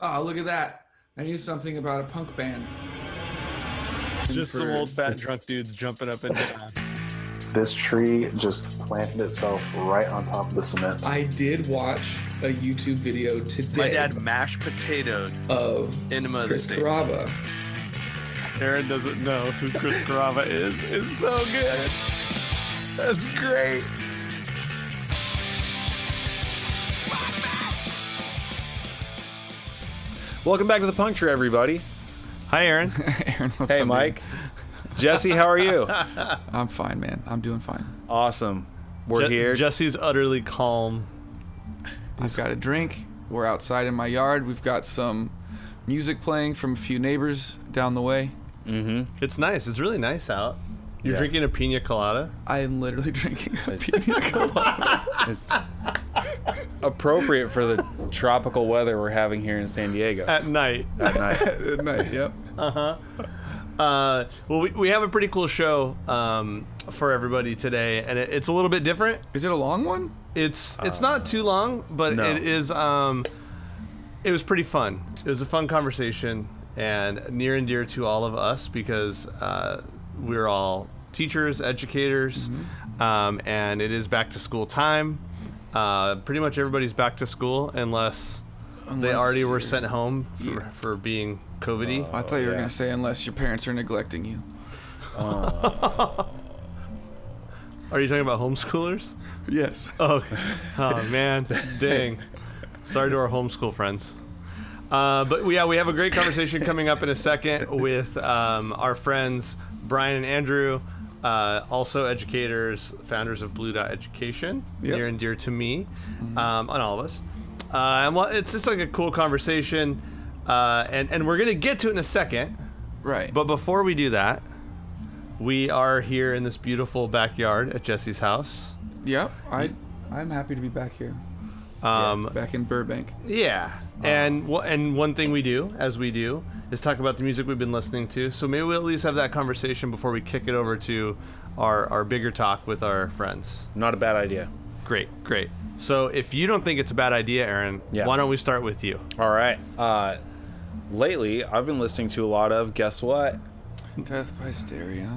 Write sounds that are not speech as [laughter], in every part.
Oh, look at that. I knew something about a punk band. Just some old fat drunk dudes jumping up and down. This tree just planted itself right on top of the cement. I did watch a YouTube video today My dad mashed potatoed of enema of the Chris state. Carava. Aaron doesn't know who Chris Carrabba is. It's so good. That's great. Welcome back to the Punk Tree, everybody. Hi, Aaron. [laughs] Aaron, what's Hey, up, Mike. Jesse, how are you? [laughs] I'm fine, man. I'm doing fine. Awesome. We're Je- here. Jesse's utterly calm. I've got a drink. We're outside in my yard. We've got some music playing from a few neighbors down the way. mm-hmm. It's nice. It's really nice out. You're Yeah. drinking a pina colada. I am literally [laughs] drinking a pina colada. It's appropriate for the tropical weather we're having here in San Diego at night. at night. [laughs] At night, yep. Uh, huh. Uh well, we, we have a pretty cool show um, for everybody today, and it, it's a little bit different. Is it a long one? It's it's not too long, but no. it is. Um, it was pretty fun. It was a fun conversation and near and dear to all of us because uh, we're all teachers, educators, um, and it is back to school time. Uh, pretty much everybody's back to school unless, they already were sent home for, Yeah. for being COVIDy. I thought you were yeah. gonna say unless your parents are neglecting you. [laughs] Are you talking about homeschoolers? Yes. [laughs] Oh, oh man, dang. Sorry to our homeschool friends. Uh, but yeah, we have a great conversation coming up in a second with um, our friends Brian and Andrew, uh, also educators, founders of Blue Dot Education, Yep. near and dear to me, um, and all of us. Uh, and well, it's just like a cool conversation, uh, and and we're gonna get to it in a second. Right. But before we do that, we are here in this beautiful backyard at Jesse's house. yep. I I'm happy to be back here. Um, Back in Burbank. Yeah, and wha- and one thing we do, as we do, is talk about the music we've been listening to. So maybe we'll at least have that conversation before we kick it over to our our bigger talk with our friends. Not a bad idea. Great, great. So if you don't think it's a bad idea, Aaron, Yeah. why don't we start with you? All right. Uh, lately, I've been listening to a lot of. Guess what? Death by Stereo.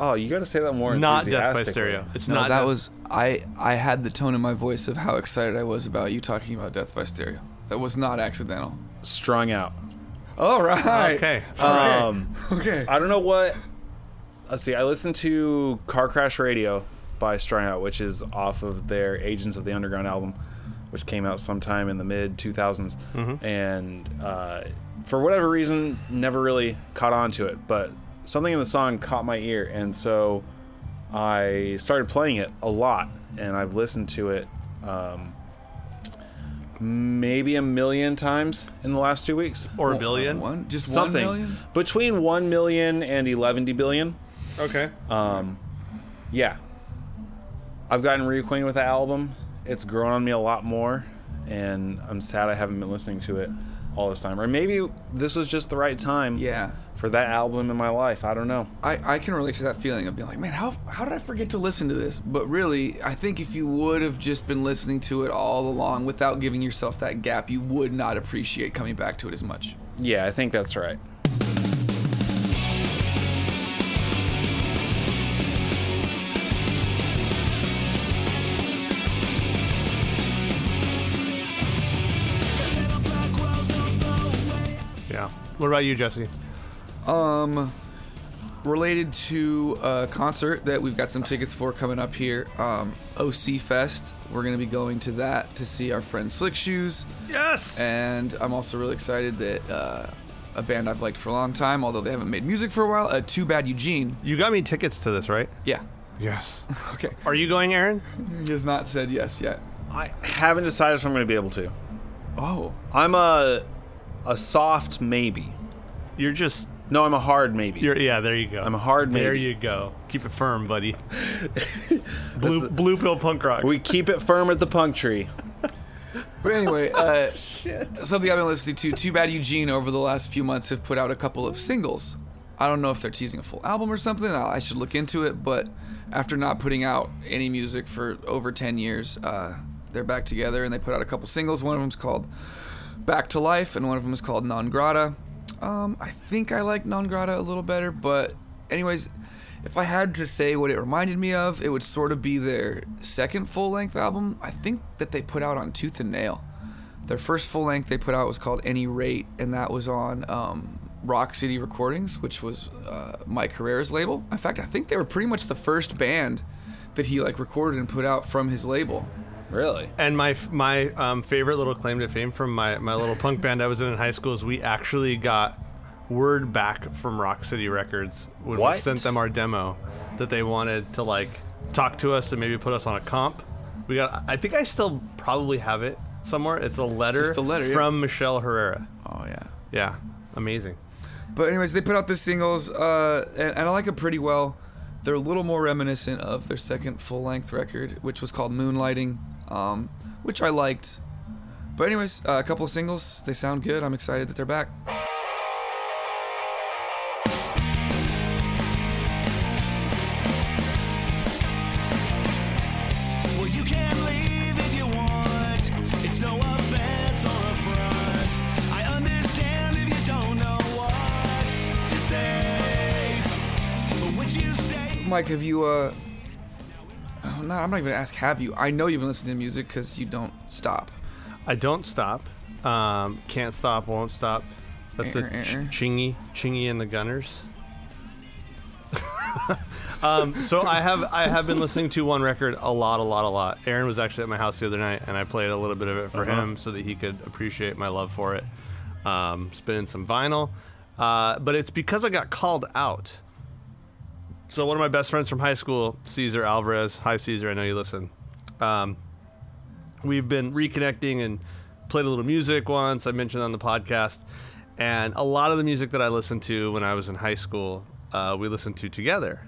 Oh, you got to say that more. Not Death by. Stereo. It's No, not that Death- was I. I had the tone in my voice of how excited I was about you talking about Death by Stereo. That was not accidental. Strung out. All right. okay. Um, Okay. I don't know what. Let's see. I listened to Car Crash Radio by Strung Out, which is off of their Agents of the Underground album, which came out sometime in the mid 2000s. And uh, for whatever reason, never really caught on to it. But something in the song caught my ear. And so I started playing it a lot. And I've listened to it um, maybe a million times in the last two weeks. or a billion. One, just Something one million. between 1 million and 11 billion. Okay. Um, yeah. I've gotten reacquainted with the album. It's grown on me a lot more, and I'm sad I haven't been listening to it all this time. Or maybe this was just the right time Yeah. For that album in my life. I don't know. I, I can relate to that feeling of being like, man, how, how did I forget to listen to this? But really, I think if you would have just been listening to it all along without giving yourself that gap, you would not appreciate coming back to it as much. Yeah, I think that's right. Yeah. What about you, Jesse? Um, related to a concert that we've got some tickets for coming up here, um, OC Fest. We're going to be going to that to see our friend Slick Shoes. Yes. And I'm also really excited that uh, a band I've liked for a long time, although they haven't made music for a while, uh, Too Bad Eugene. you got me tickets to this, right? Yeah. Yes. [laughs] Okay. Are you going, Aaron? He has not said yes yet. I haven't decided if I'm going to be able to. Oh. I'm a a soft maybe. You're just. No, I'm a hard maybe. You're. Yeah. There you go. I'm a hard maybe. There you go. Keep it firm, buddy. [laughs] blue blue pill punk rock. we keep it firm at the punk tree. But anyway, [laughs] uh, something I've been listening to, Too Bad Eugene, over the last few months have put out a couple of singles. I don't know if they're teasing a full album or something. I I should look into it. But after not putting out any music for over 10 years, uh, they're back together and they put out a couple singles. One of them's called Back to Life, and one of them is called Non Grata. Um, I think I like Non Grata a little better, but anyways, if I had to say what it reminded me of, it would sort of be their second full length album. I think that they put out on Tooth and Nail. Their first full length they put out was called Any Rate, and that was on um, Rock City Recordings, which was uh, Mike Herrera's label. In fact, I think they were pretty much the first band that he like recorded and put out from his label. Really? And my my um, favorite little claim to fame from my, my little punk [laughs] band I was in in high school is we actually got word back from Rock City Records when we sent them our demo that they wanted to like talk to us and maybe put us on a comp. We got I think I still probably have it somewhere. It's a letter, Just a letter, yeah. from Michelle Herrera. Oh yeah. Yeah, amazing. But anyways, they put out the singles, uh, and, and I like them pretty well. They're a little more reminiscent of their second full-length record, which was called Moonlighting, um, which I liked. But anyways, uh, a couple of singles. They sound good. I'm excited that they're back. Well, you can leave if you want. It's no offense or affront. I understand if you don't know what to say. But would you stay? Mike, have you? Uh, no, I'm not even gonna ask. Have you? I know you've been listening to music because you don't stop. I don't stop. Um, can't stop, won't stop. That's a Eh, eh, ch- eh. Chingy, Chingy and the Gunners. [laughs] um, so I have I have been listening to one record a lot, a lot, a lot. Aaron was actually at my house the other night, and I played a little bit of it for Uh-huh. him so that he could appreciate my love for it. Um, spinning some vinyl, uh, but it's because I got called out. So one of my best friends from high school, Caesar Alvarez. Hi, Caesar. I know you listen. Um, we've been reconnecting and played a little music once. I mentioned on the podcast, and a lot of the music that I listened to when I was in high school, uh, we listened to together.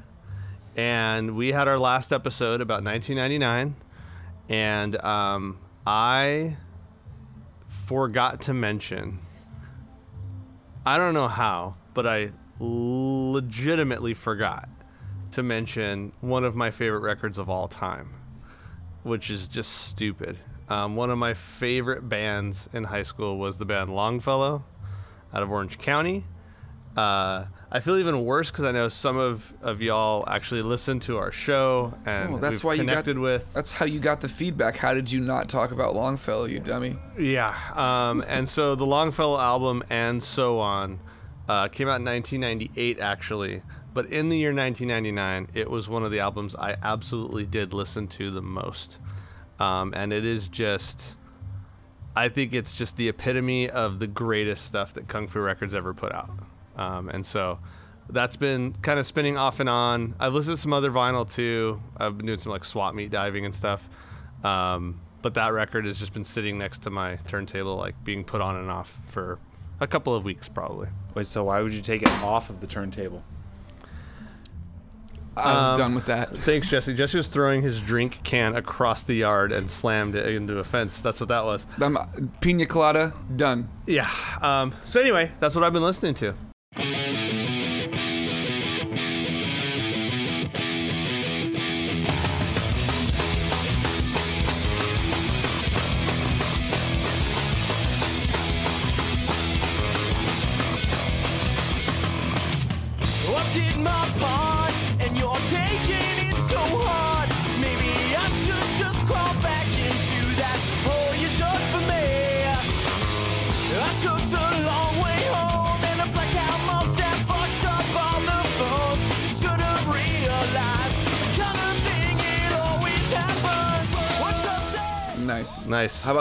And we had our last episode about 1999, and um, I forgot to mention. I don't know how, but I legitimately forgot to mention one of my favorite records of all time which is just stupid. Um, one of my favorite bands in high school was the band Longfellow out of Orange County. Uh, I feel even worse because I know some of, of y'all actually listen to our show and Oh, that's we've why you got- connected with. That's how you got the feedback. How did you not talk about Longfellow, you dummy? Yeah. Um, and so the Longfellow album and so on uh, came out in 1998, actually. But in the year 1999, it was one of the albums I absolutely did listen to the most. Um, and it is just, I think it's just the epitome of the greatest stuff that Kung Fu Records ever put out. Um, and so that's been kind of spinning off and on. I've listened to some other vinyl too. I've been doing some like swap meet diving and stuff. Um, but that record has just been sitting next to my turntable, like being put on and off for a couple of weeks probably. Wait, so why would you take it off of the turntable? I was Um, done with that. Thanks, Jesse. Jesse was throwing his drink can across the yard and slammed it into a fence. That's what that was. I'm, pina colada, done. Yeah. Um, so anyway, that's what I've been listening to.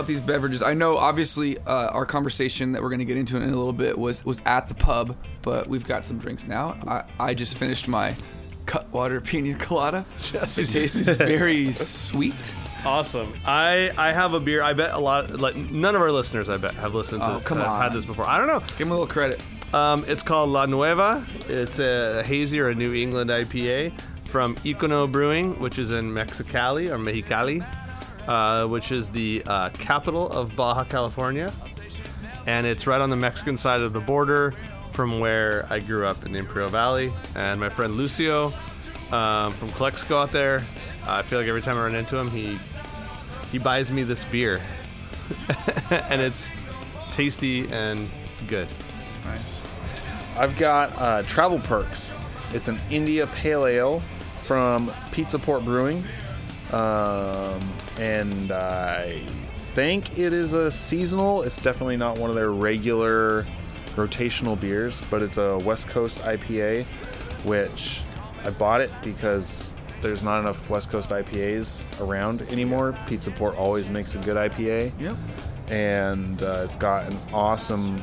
These beverages? I know, obviously, uh, our conversation that we're going to get into in a little bit was was at the pub, but we've got some drinks now. I, I just finished my Cutwater [laughs] Pina Colada. It tasted [laughs] very sweet. Awesome. I I have a beer. I bet a lot. Like none of our listeners, I bet, have listened to. Oh, come have on. Had this before. I don't know. Give him a little credit. Um, it's called La Nueva. It's a hazy or a New England IPA from Icono Brewing, which is in Mexicali or Mexicali, uh, which is the uh, capital of Baja California. And it's right on the Mexican side of the border from where I grew up in the Imperial Valley. And my friend Lucio um, from Calexico out there, I feel like every time I run into him, he he buys me this beer. [laughs] and it's tasty and good. Nice. I've got uh, Travel Perks. It's an India Pale Ale from Pizza Port Brewing, um, and I think it is a seasonal. It's definitely not one of their regular rotational beers, but it's a West Coast IPA, which I bought it because there's not enough West Coast IPAs around anymore. Pizza Port always makes a good IPA Yep. and uh, it's got an awesome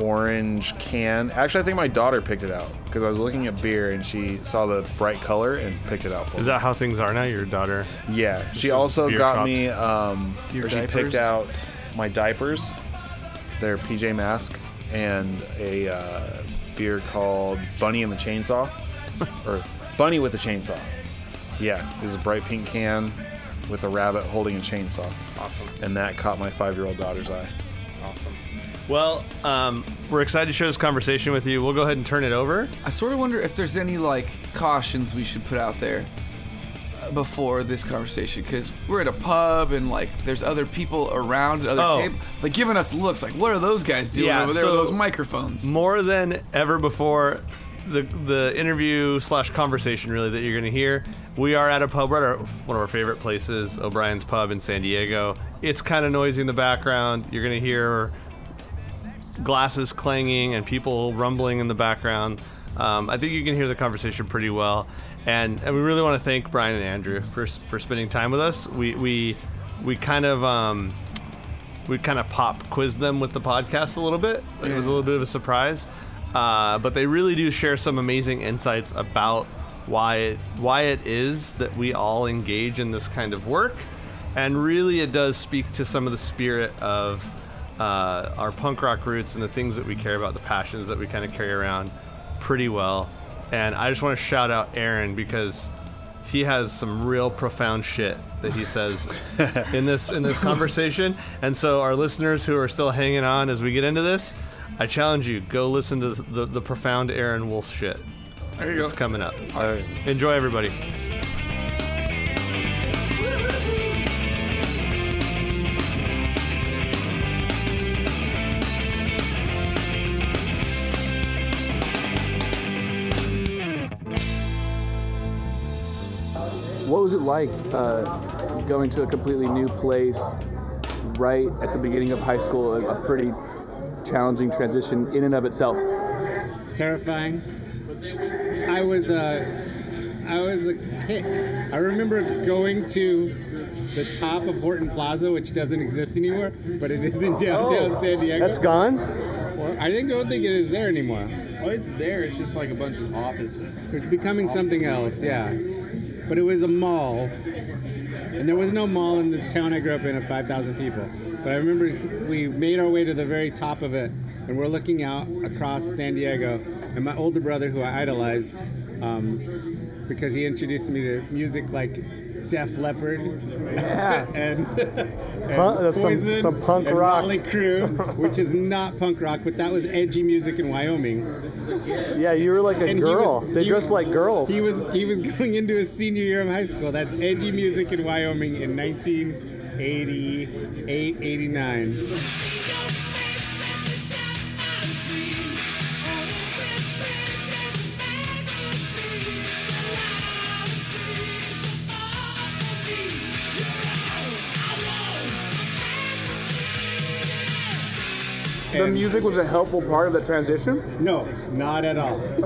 orange can. Actually, I think my daughter picked it out because I was looking at beer and she saw the bright color and picked it out for Is me. that how things are now? Your daughter? Yeah, she also beer got shops. me. Um, Your or she diapers? picked out my diapers, their PJ Mask, and a uh, beer called Bunny and the Chainsaw, [laughs] or Bunny with a Chainsaw. Yeah, this is a bright pink can with a rabbit holding a chainsaw, Awesome. and that caught my five-year-old daughter's eye. Awesome. Well, um, we're excited to share this conversation with you. We'll go ahead and turn it over. I sort of wonder if there's any like cautions we should put out there before this conversation because we're at a pub and like there's other people around at other Oh. table like giving us looks like what are those guys doing Yeah, over there with those microphones More than ever before, the the interview slash conversation really that you're going to hear. We are at a pub. We're at our, one of our favorite places, O'Brien's Pub in San Diego. It's kind of noisy in the background. You're going to hear glasses clanging and people rumbling in the background. Um, I think you can hear the conversation pretty well, and, and we really want to thank Brian and Andrew for for spending time with us. We we we kind of um, we kind of pop quiz them with the podcast a little bit. It was a little bit of a surprise, uh, but they really do share some amazing insights about why it, why it is that we all engage in this kind of work, and really it does speak to some of the spirit of uh, our punk rock roots and the things that we care about, the passions that we kind of carry around pretty well. And I just want to shout out Aaron because he has some real profound shit that he says [laughs] in this in this conversation. And so our listeners who are still hanging on as we get into this, I challenge you go listen to the, the profound Aaron Wolf shit. there you It's go coming up. All right. Enjoy everybody. Was it like uh, going to a completely new place right at the beginning of high school? A, a pretty challenging transition in and of itself. terrifying. I was a, I was a hick. I remember going to the top of Horton Plaza, which doesn't exist anymore, but it is in downtown San Diego. That's gone. Or I think don't think it is there anymore. Oh, it's there. It's just like a bunch of office. It's becoming something else, yeah. But it was a mall, and there was no mall in the town I grew up in of 5,000 people. But I remember we made our way to the very top of it, and we're looking out across San Diego. And my older brother, who I idolized, um, because he introduced me to music like Def Leppard Yeah. and, [laughs] and Punk- that's some- some punk and rock. Motley Crue, which is not punk rock, but that was edgy music in Wyoming. Yeah, you were like a And girl. was- they he- dressed like girls. He was he was going into his senior year of high school. That's edgy music in Wyoming in 1988, 89. The music was a helpful part of the transition. No, not at all. [laughs]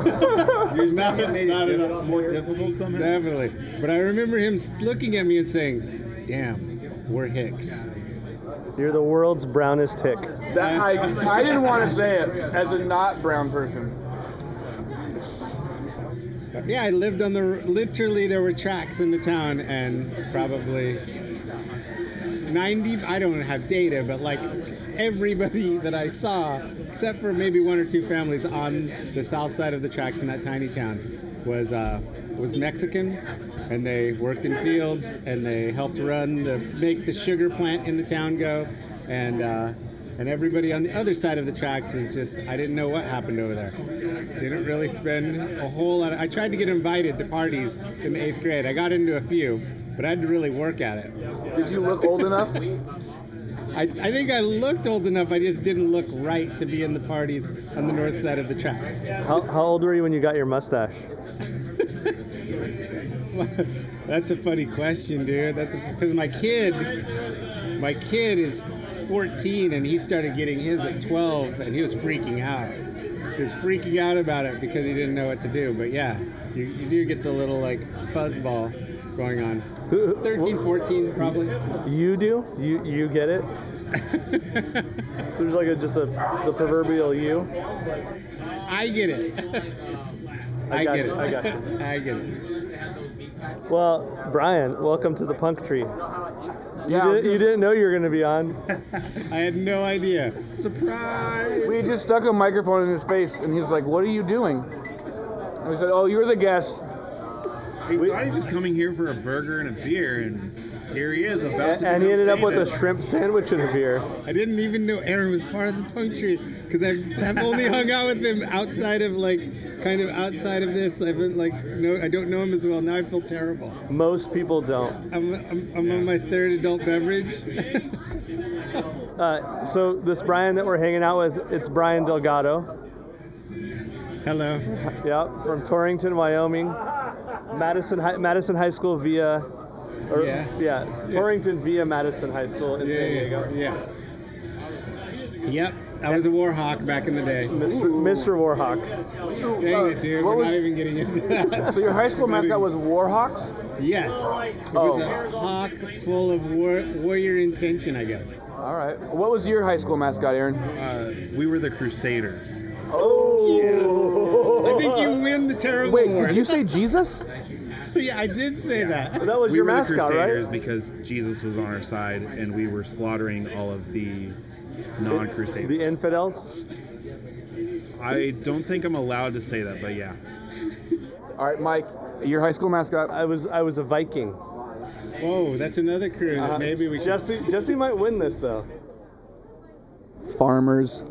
You're Not- saying it made not it at all. more difficult somehow? Definitely. But I remember him looking at me and saying, "Damn, we're Hicks." You're the world's brownest hick. That, I, I didn't want to say it as a not brown person. Yeah, I lived on the literally there were tracks in the town and probably 90 I don't have data but like everybody that I saw except for maybe one or two families on the south side of the tracks in that tiny town was uh, was Mexican and they worked in fields and they helped run the make the sugar plant in the town go and uh, and everybody on the other side of the tracks was just I didn't know what happened over there. Didn't really spend a whole lot. Of, I tried to get invited to parties in the eighth grade. I got into a few, but I had to really work at it. Did you look old enough? [laughs] I, I think I looked old enough. I just didn't look right to be in the parties on the north side of the tracks. How, how old were you when you got your mustache? [laughs] That's a funny question, dude. That's because my kid, my kid is 14 and he started getting his at 12 and he was freaking out. He was freaking out about it because he didn't know what to do. But yeah, you, you do get the little like fuzzball going on. 13, 14 probably. You do? You you get it? [laughs] There's like a just a the proverbial you. I get it. [laughs] I I, got get you, it. I got you. [laughs] I get it. Well, Brian, welcome to the Punk Tree. Yeah, You, didn't, you didn't know you were going to be on. I had no idea. Surprise! we just stuck a microphone in his face, and he was like, "What are you doing?" And we said, "Oh, you're the guest." He thought he was just coming here for a burger and a beer, and here he is about to. And he ended up with a shrimp sandwich and a beer. I didn't even know Aaron was part of the punk tree because I've, I've only [laughs] hung out with him outside of like, kind of outside of this. I've been like, no, I don't know him as well. Now I feel terrible. Most people don't. I'm, I'm, I'm on my third adult beverage. [laughs] Uh, so this Brian that we're hanging out with, it's Brian Delgado. Hello. Yep, from Torrington, Wyoming. Madison High, Madison High School via. Or, Yeah. yeah. Torrington via Madison High School in Yeah, San Diego. yeah. Yep. I was a Warhawk back in the day. Mr. Mr. Warhawk. Dang it, dude. What We're was- not even getting into that. So your high school mascot was Warhawks. Yes. It Oh. was a hawk full of war, warrior intention, I guess. All right. What was your high school mascot, Aaron? Uh, we were the Crusaders. Oh. I think you win the terrible Wait, award. did you say Jesus? [laughs] [laughs] yeah, I did say that. That was we your were mascot, the Crusaders right? because Jesus was on our side, and we were slaughtering all of the non-Crusaders. The infidels. I don't think I'm allowed to say that, but yeah. All right, Mike. Your high school mascot. I was I was a Viking. Whoa, that's another crew that uh-huh. maybe we should. Jesse Jesse might win this though. Farmers.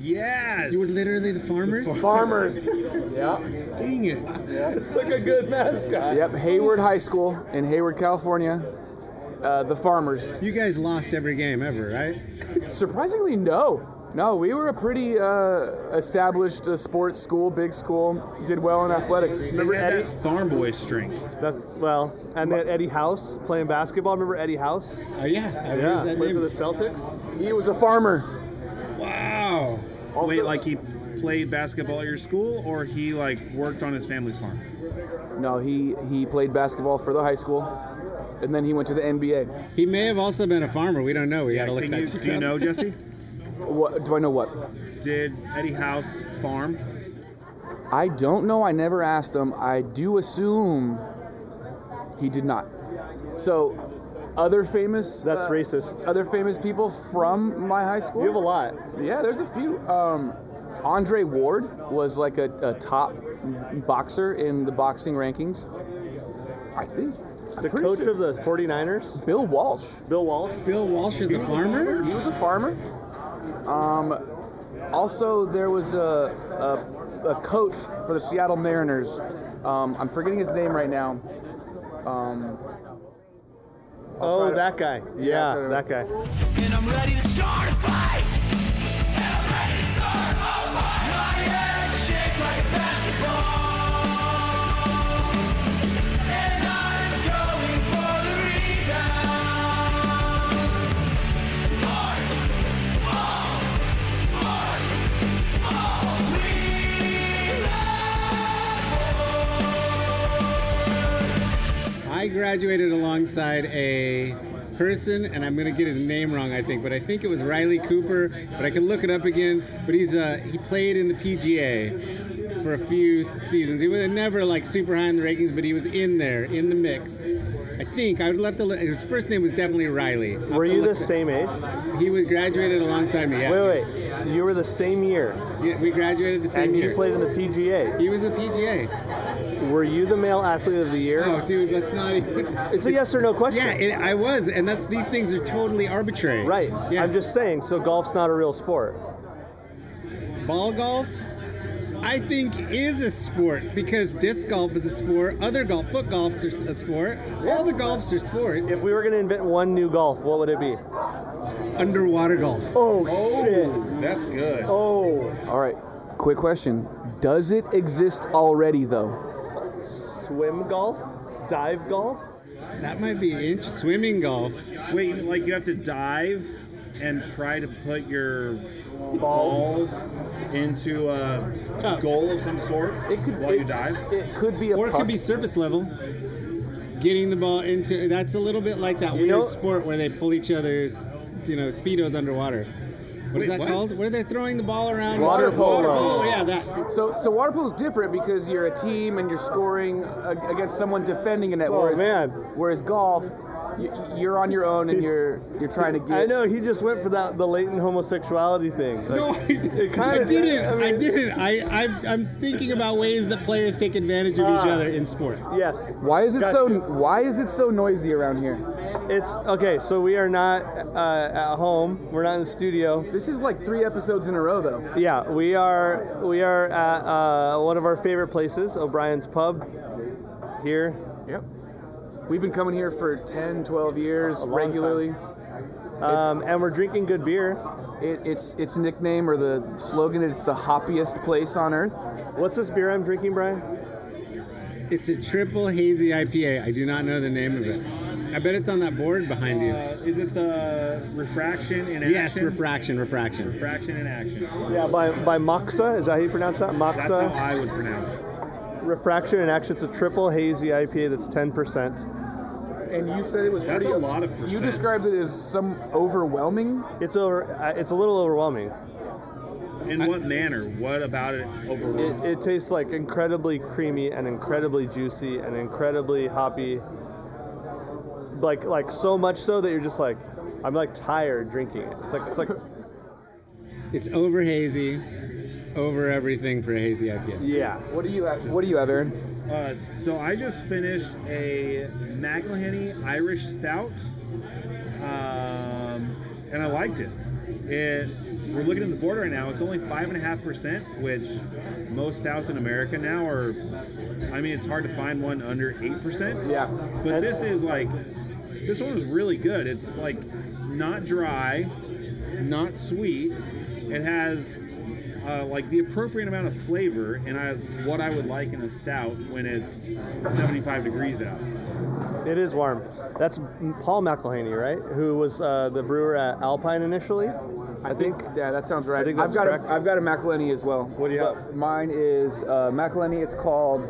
Yes. You were literally the farmers? Farmers. [laughs] yeah. Dang it. It's like a good mascot. Yep. Hayward High School in Hayward, California. Uh, the Farmers. You guys lost every game ever, right? Surprisingly, no. No, we were a pretty uh, established uh, sports school, big school. Did well in athletics. They had that farm boy strength. That's well, and they had Eddie House playing basketball. Remember Eddie House? Oh, yeah. I Yeah, heard that played name. for the Celtics. He was a farmer. Wow. Wait, like he played basketball at your school, or he like worked on his family's farm? No, he he played basketball for the high school, and then he went to the NBA. He may have also been a farmer. We don't know. We got to look that you, do you know Jesse? [laughs] What do I know? What? Did Eddie House farm? I don't know. I never asked him. I do assume he did not. So, other famous. That's uh, racist. Other famous people from my high school. You have a lot. Yeah, there's a few. Um, Andre Ward was like a, a top boxer in the boxing rankings. I think. I'm The coach sure. of the 49ers, Bill Walsh. Bill Walsh. Bill Walsh is a farmer? He was a farmer. Um, also, there was a, a, a coach for the Seattle Mariners. Um, I'm forgetting his name right now. Um, Oh, try to- that guy. Yeah, Yeah, I'll try that to- guy. Graduated alongside a person, and I'm going to get his name wrong, I think, but I think it was Riley Cooper, but I can look it up again. But he's uh, he played in the PGA for a few seasons. He was never like super high in the rankings, but he was in there, in the mix. I think I would love to. Look, his first name was definitely Riley. I'll Were you the same age? He was graduated alongside me. Yeah. Wait, wait. You were the same year, Yeah, we graduated the same and year. you played in the PGA. he was the PGA. Were you the male athlete of the year? Oh, dude, let's not [laughs] even. It's a yes or no question. Yeah, it, I was, and that's these things are totally arbitrary. Right. Yeah. I'm just saying. So golf's not a real sport. ball golf. I think is a sport because disc golf is a sport. Other golf, foot golf's are a sport. All the golfs are sports. If we were going to invent one new golf, what would it be? underwater golf. Oh, Oh, that's good. Oh. All right. Quick question. Does it exist already, though? Swim golf? Dive golf? That might be inch swimming golf. Wait, like you have to dive and try to put your balls into a oh. goal of some sort It could. while it, you dive. It could be a. Or it puck. could be surface level. Getting the ball into that's a little bit like that weird know- sport where they pull each other's, you know, speedos underwater. What is Wait, that what? called? Where they're throwing the ball around? Water polo. Oh yeah, that. So, so water polo is different because you're a team and you're scoring against someone defending a net. Oh, whereas, man. whereas golf, you're on your own and you're you're trying to get. I know he just went for that the latent homosexuality thing. Like, No, I, it kinda- I didn't. I I, didn't. I, I I'm thinking about ways that players take advantage of each Ah. other in sport. Yes. Why is it Got so? Why is it so noisy around here? It's okay. So we are not uh, at home. We're not in the studio. This is like three episodes in a row, though. Yeah, we are. We are at uh, one of our favorite places, O'Brien's Pub. Here. Yep. We've been coming here for 10, 12 years long regularly. Um, and we're drinking good beer. It, it's its nickname or the slogan is the hoppiest place on earth. What's this beer I'm drinking, Brian? It's a triple hazy IPA. I do not know the name of it. I bet it's on that board behind you. Uh, is it the refraction in action? yes, refraction, refraction. Refraction in action. Yeah, by by Moksa. Is that how you pronounce that? Moksa? That's how I would pronounce it. Refraction and action. It's a triple hazy IPA that's 10%. And you said it was That's pretty. a lot of You described it as some overwhelming. It's over. uh, It's a little overwhelming. In what manner? What about it It, overwhelms? it tastes like incredibly creamy and incredibly juicy and incredibly hoppy. Like like so much so that you're just like, I'm like tired drinking it. It's like it's like [laughs] It's over hazy, over everything for a hazy IPA. yeah. What do you have? What do you have, Aaron? Uh, so I just finished a McIlhenney Irish Stout, um, and I liked it. It we're looking at the board right now. It's only five and a half percent, which most stouts in America now are. I mean, it's hard to find one under eight percent. Yeah. But this is like, this one was really good. It's like not dry, not sweet. It has uh, like the appropriate amount of flavor, and I what I would like in a stout when it's 75 degrees out. It is warm. That's Paul McIlhenney, right? Who was uh, the brewer at Alpine initially? I think. Yeah, that sounds right. I think I've got correct. a, I've got a McIlhenney as well. What do you But have? Mine is uh, McIlhenney. It's called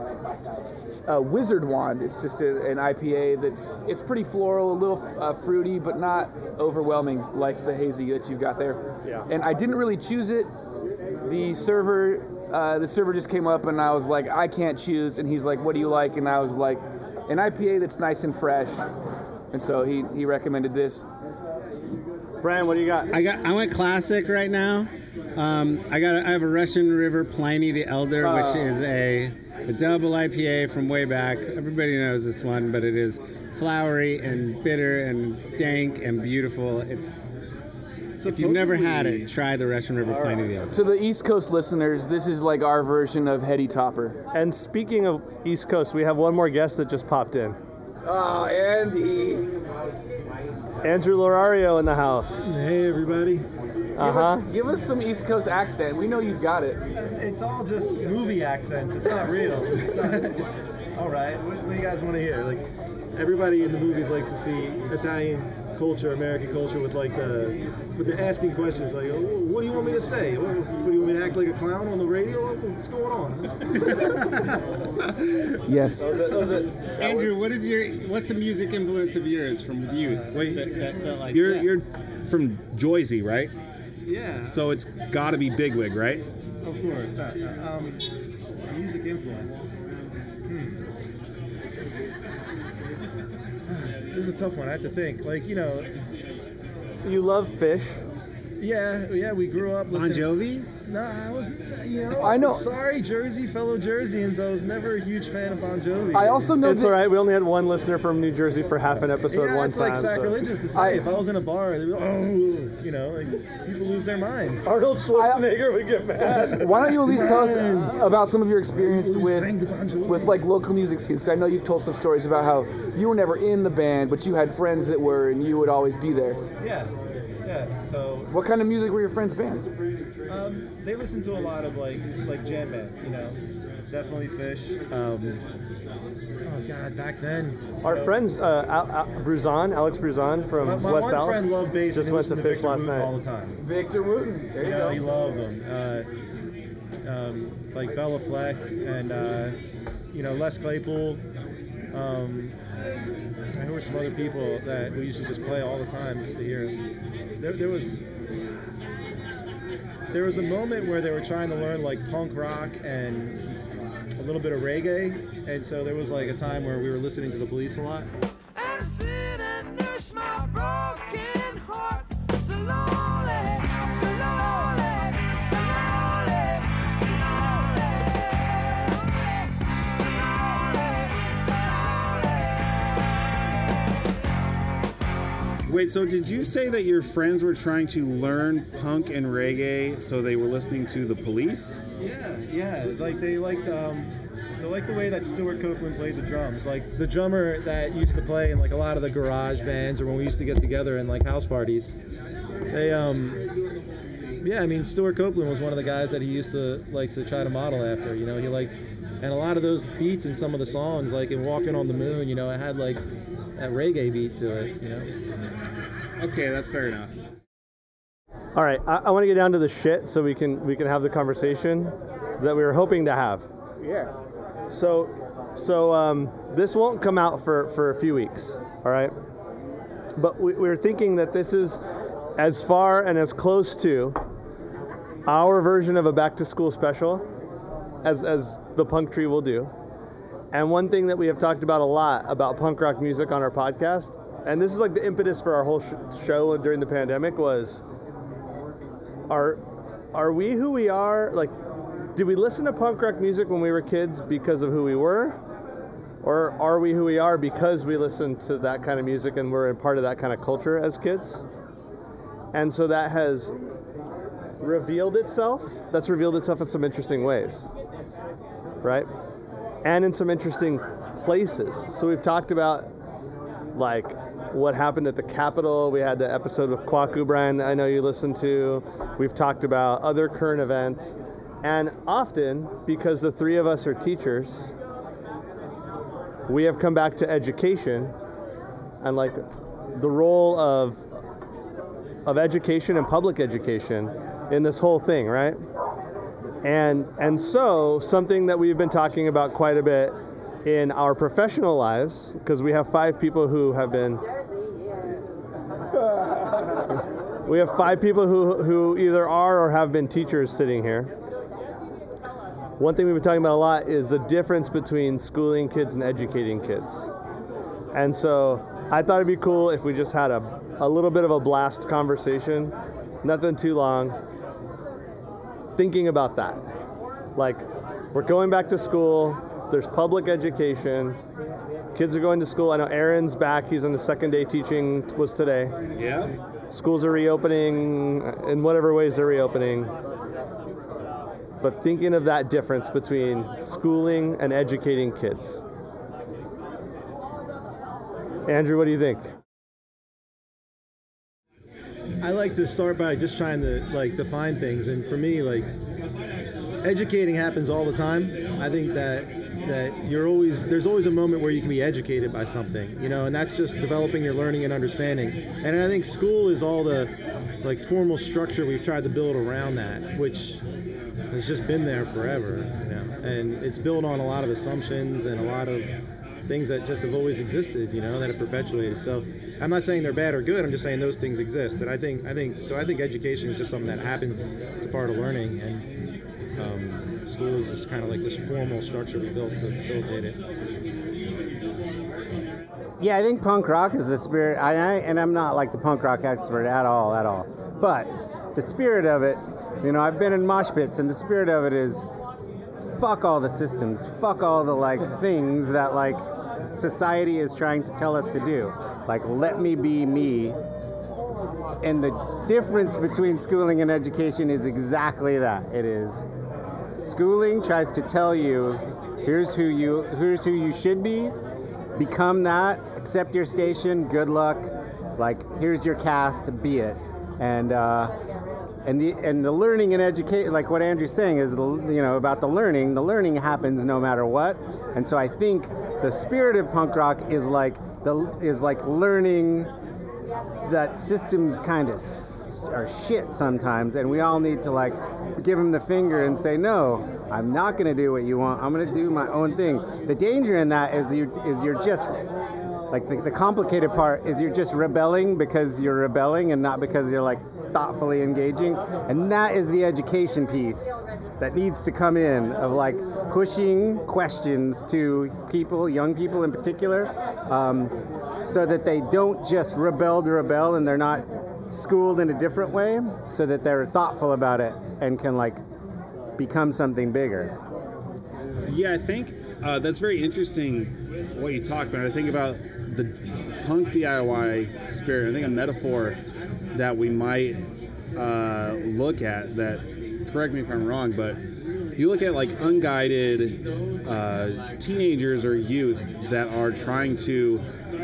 uh, Wizard Wand. It's just a, an IPA that's it's pretty floral, a little uh, fruity, but not overwhelming like the hazy that you've got there. Yeah. And I didn't really choose it. The server, uh, the server just came up, and I was like, I can't choose. And he's like, What do you like? And I was like, An IPA that's nice and fresh. And so he he recommended this. Brian, what do you got? I got. I went classic right now. Um, I got. I have a Russian River Pliny the Elder, which is a, a double IPA from way back. Everybody knows this one, but it is flowery and bitter and dank and beautiful. It's. If you've never had it, try the Russian River Pliny the Elder. To the East Coast listeners, this is like our version of Heady Topper. And speaking of East Coast, we have one more guest that just popped in. Oh, Andy. Andrew Lorario in the house. Hey everybody. Uh huh. Give us some East Coast accent. We know you've got it. It's all just movie accents. It's not real. It's not, all right. What, what do you guys want to hear? Like everybody in the movies likes to see Italian culture, American culture with like the with the asking questions like, oh, what do you want me to say? What, what do you want me to act like a clown on the radio? What's going on? [laughs] Yes. Andrew, what is your what's a music influence of yours from youth? Wait, that, that, that, like, You're yeah. you're from Joyzy, right? Yeah. So it's got to be Bigwig, right? Of course. Not, um, music influence. Hmm. [sighs] This is a tough one. I have to think. Like you know, You love fish. yeah, yeah. We grew up Bon listening. Jovi? No, I was, you know, I know- Sorry, Jersey, fellow Jerseyans. I was never a huge fan of Bon Jovi. I also know It's that all right. We only had one listener from New Jersey for half an episode yeah, one it's time. like so- sacrilegious to say. I- if I was in a bar, they'd be, oh, you know, like, people lose their minds. Arnold Schwarzenegger would get mad. [laughs] Why don't you at least tell us about some of your experience Always Bon with with like local music scenes? 'Cause I know you've told some stories about how you were never in the band, but you had friends that were, and you would always be there. Yeah. Yeah. So What kind of music were your friends' bands? um, they listen to a lot of like like jam bands. You know, definitely Phish. Um, oh God, back then. Our know, friends, uh, Al- Al- Bruzon, Alex Bruzon from My, my West one Dallas, friend loved bass just went to listened Phish Victor last Wooten night. all the time. Victor Wooten. There you, You know, go. he loved them. Uh, um, like Béla Fleck and uh, you know Les Claypool. Um, and there were some other people that we used to just play all the time just to hear. There, there was there was a moment where they were trying to learn like punk rock and a little bit of reggae, and so there was like a time where we were listening to the Police a lot. Wait, so did you say that your friends were trying to learn punk and reggae so they were listening to the police? Yeah, yeah. Like they liked um, they liked the way that Stewart Copeland played the drums. Like the drummer that used to play in like a lot of the garage bands or when we used to get together in like house parties. They um yeah, I mean Stewart Copeland was one of the guys that he used to like to try to model after. You know, he liked and a lot of those beats in some of the songs, like in Walking on the Moon, you know, it had like that reggae beat to it, you know. Okay, that's fair enough. All right, I, I want to get down to the shit so we can we can have the conversation that we were hoping to have. Yeah. So, so um, this won't come out for for a few weeks. All right, but we, we were thinking that this is as far and as close to our version of a back to school special as as the Punk Tree will do. And one thing that we have talked about a lot about punk rock music on our podcast, and this is like the impetus for our whole sh- show during the pandemic was are are we who we are? Like did we listen to punk rock music when we were kids because of who we were? Or are we who we are because we listened to that kind of music and we're a part of that kind of culture as kids? And so that has revealed itself that's revealed itself in some interesting ways right and in some interesting places so we've talked about like what happened at the Capitol. We had the episode with Kwaku Brian that I know you listened to. We've talked about other current events. And often, because the three of us are teachers, we have come back to education and like the role of of education and public education in this whole thing, right? And and so something that we've been talking about quite a bit in our professional lives, because we have five people who have been [laughs] we have five people who, who either are or have been teachers sitting here. One thing we've been talking about a lot is the difference between schooling kids and educating kids. And so I thought it'd be cool if we just had a, a little bit of a blast conversation, nothing too long, thinking about that. Like, we're going back to school, there's public education, kids are going to school. I know Aaron's back, he's on the second day teaching, was today. Yeah. Schools are reopening in whatever ways they're reopening. But thinking of that difference between schooling and educating kids. Andrew, what do you think? I like to start by just trying to like define things, and for me, like educating happens all the time. I think that that you're always there's always a moment where you can be educated by something, you know, and that's just developing your learning and understanding. And I think school is all the like formal structure we've tried to build around that, which has just been there forever, you know, and it's built on a lot of assumptions and a lot of things that just have always existed, you know, that have perpetuated. So I'm not saying they're bad or good. I'm just saying those things exist, and I think I think so. I think education is just something that happens. It's a part of learning, and um, school is just kind of like this formal structure we built to facilitate it. Yeah, I think punk rock is the spirit. I, I and I'm not like the punk rock expert at all, at all. But the spirit of it, you know, I've been in mosh pits, and the spirit of it is, fuck all the systems, fuck all the like things that like society is trying to tell us to do. Like, let me be me. And the difference between schooling and education is exactly that. It is schooling tries to tell you, here's who you, here's who you should be, become that, accept your station, good luck, like here's your cast, be it. and uh, and the and the learning and educate like what Andrew's saying is you know about the learning. The learning happens no matter what, and so I think the spirit of punk rock is like the is like learning that systems kind of are shit sometimes, and we all need to like give them the finger and say, no, I'm not going to do what you want. I'm going to do my own thing. The danger in that is you is you're just like the, the complicated part is you're just rebelling because you're rebelling and not because you're like thoughtfully engaging, and that is the education piece that needs to come in of like pushing questions to people, young people in particular, um, so that they don't just rebel to rebel and they're not schooled in a different way, so that they're thoughtful about it and can like become something bigger. Yeah, I think uh, that's very interesting what you talk about. I think about the punk DIY spirit. I think a metaphor that we might uh, look at that, correct me if I'm wrong, but you look at like unguided uh, teenagers or youth that are trying to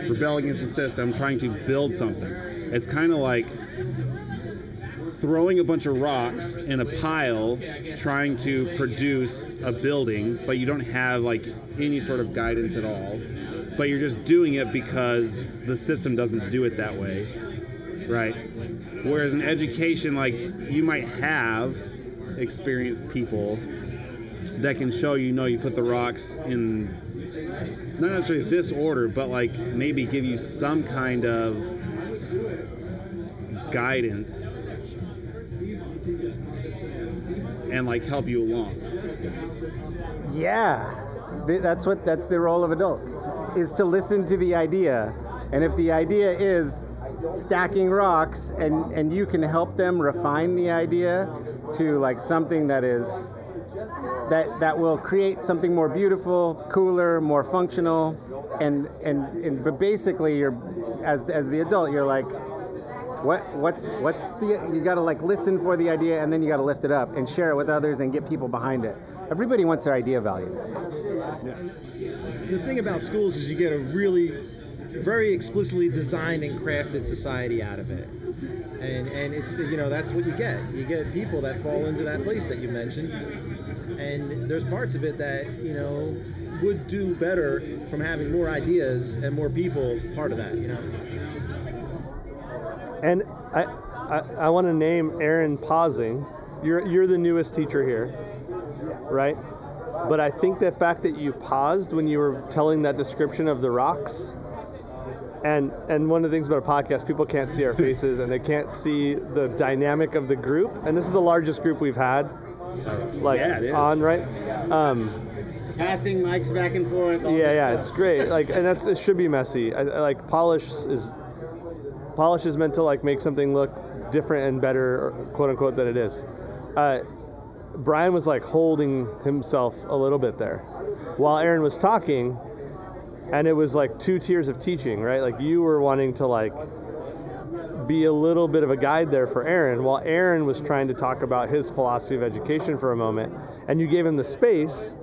rebel against the system, trying to build something. It's kind of like throwing a bunch of rocks in a pile trying to produce a building but you don't have like any sort of guidance at all but you're just doing it because the system doesn't do it that way right whereas in education like you might have experienced people that can show you know you put the rocks in not necessarily this order but like maybe give you some kind of guidance and like help you along. Yeah, Th- that's what that's the role of adults is to listen to the idea, and if the idea is stacking rocks, and and you can help them refine the idea to like something that is that that will create something more beautiful, cooler, more functional, and and, and but basically you're as as the adult you're like what what's what's the you got to like listen for the idea and then you got to lift it up and share it with others and get people behind it. Everybody wants their idea valued. The thing about schools is you get a really very explicitly designed and crafted society out of it. And and it's you know that's what you get. You get people that fall into that place that you mentioned. And there's parts of it that, you know, would do better from having more ideas and more people part of that, you know. And I, I, I want to name Aaron pausing. You're, you're the newest teacher here, right? But I think the fact that you paused when you were telling that description of the rocks, and and one of the things about a podcast, people can't see our faces and they can't see the dynamic of the group. And this is the largest group we've had, like Yeah, on right. Um, Passing mics back and forth. yeah, yeah, stuff. it's great. Like, and that's it should be messy. I, I like polish is polish is meant to like make something look different and better, quote unquote, than it is. Uh, Brian was like holding himself a little bit there while Aaron was talking, and it was like two tiers of teaching, right? Like you were wanting to like be a little bit of a guide there for Aaron, while Aaron was trying to talk about his philosophy of education for a moment, and you gave him the space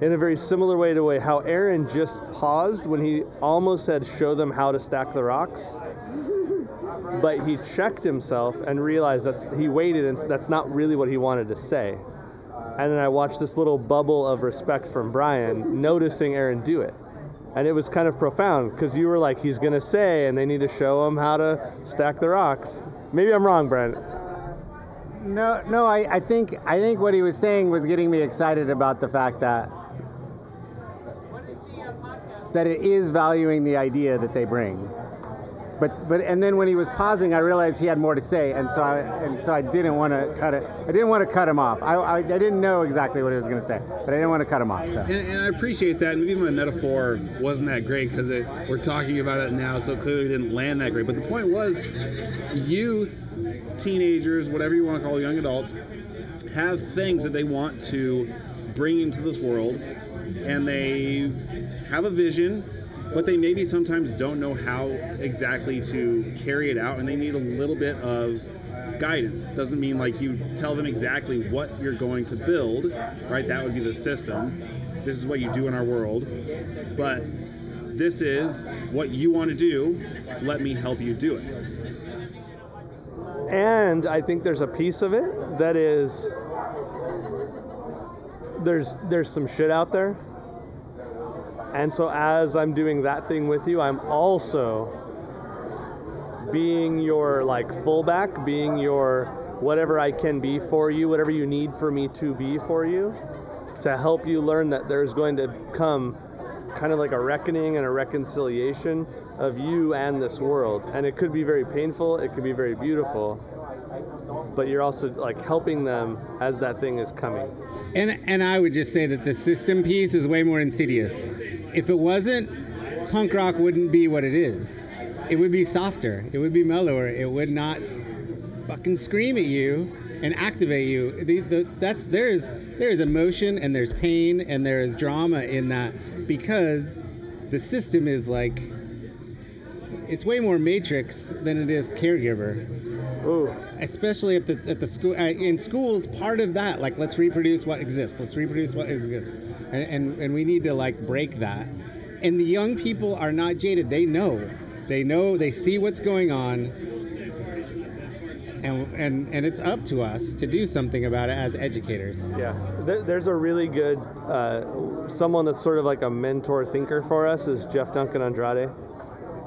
in a very similar way to way how Aaron just paused when he almost said, "Show them how to stack the rocks." But he checked himself and realized that's he waited, and that's not really what he wanted to say. And then I watched this little bubble of respect from Brian, noticing Aaron do it. And it was kind of profound because you were like, he's going to say, and they need to show him how to stack the rocks. Maybe I'm wrong, Brent. No, no. I, I think I think what he was saying was getting me excited about the fact that that it is valuing the idea that they bring. But but and then when he was pausing, I realized he had more to say, and so I and so I didn't want to cut it. I didn't want to cut him off. I, I, I didn't know exactly what he was going to say, but I didn't want to cut him off. So. And, and I appreciate that. Maybe my metaphor wasn't that great because we're talking about it now, so clearly it didn't land that great. But the point was, youth, teenagers, whatever you want to call young adults, have things that they want to bring into this world, and they have a vision, but they maybe sometimes don't know how exactly to carry it out, and they need a little bit of guidance. Doesn't mean like you tell them exactly what you're going to build, right? That would be the system. This is what you do in our world, but this is what you want to do. Let me help you do it. and I think there's a piece of it that is there's there's some shit out there. And so as I'm doing that thing with you, I'm also being your like fullback, being your whatever I can be for you, whatever you need for me to be for you, to help you learn that there's going to come kind of like a reckoning and a reconciliation of you and this world. And it could be very painful, it could be very beautiful, but you're also like helping them as that thing is coming. And and I would just say that the system piece is way more insidious. If it wasn't, punk rock wouldn't be what it is. It would be softer. It would be mellower. It would not fucking scream at you and activate you. The, the, that's there's there's emotion and there's pain and there is drama in that because the system is like it's way more matrix than it is caregiver. Ooh. Especially at the at the school uh, in schools, part of that like let's reproduce what exists. Let's reproduce what exists, and, and and we need to like break that. And the young people are not jaded. They know, they know, they see what's going on, and and and it's up to us to do something about it as educators. Yeah, there's a really good uh, someone that's sort of like a mentor thinker for us is Jeff Duncan Andrade,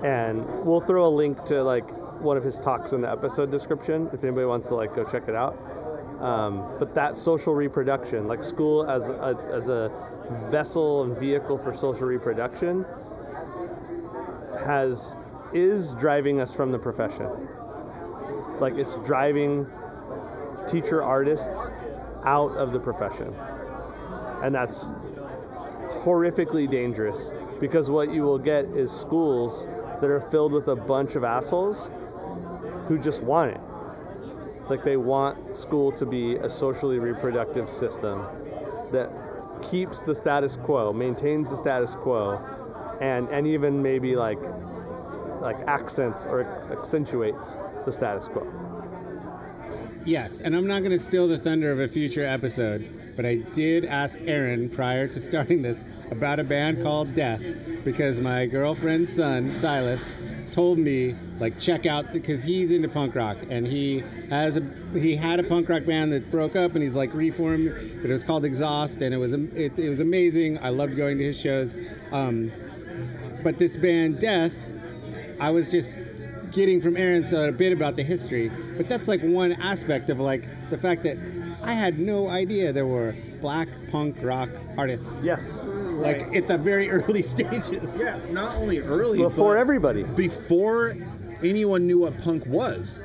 and we'll throw a link to like one of his talks in the episode description if anybody wants to like go check it out. Um, but that social reproduction, like school as a, as a vessel and vehicle for social reproduction, has is driving us from the profession. Like it's driving teacher artists out of the profession. And that's horrifically dangerous because what you will get is schools that are filled with a bunch of assholes who just want it. Like they want school to be a socially reproductive system that keeps the status quo, maintains the status quo, and and even maybe like like accents or accentuates the status quo. Yes, and I'm not going to steal the thunder of a future episode, but I did ask Aaron prior to starting this about a band called Death because my girlfriend's son, Silas, told me like check out because he's into punk rock and he has a he had a punk rock band that broke up and he's like reformed but it was called exhaust and it was it, it was amazing. I loved going to his shows. Um, but this band death i was just getting from aaron so a bit about the history. But that's like one aspect of like the fact that i had no idea there were black punk rock artists. Yes. Like at the very [laughs] early stages. Yeah, not only early Before but everybody. Before anyone knew what punk was,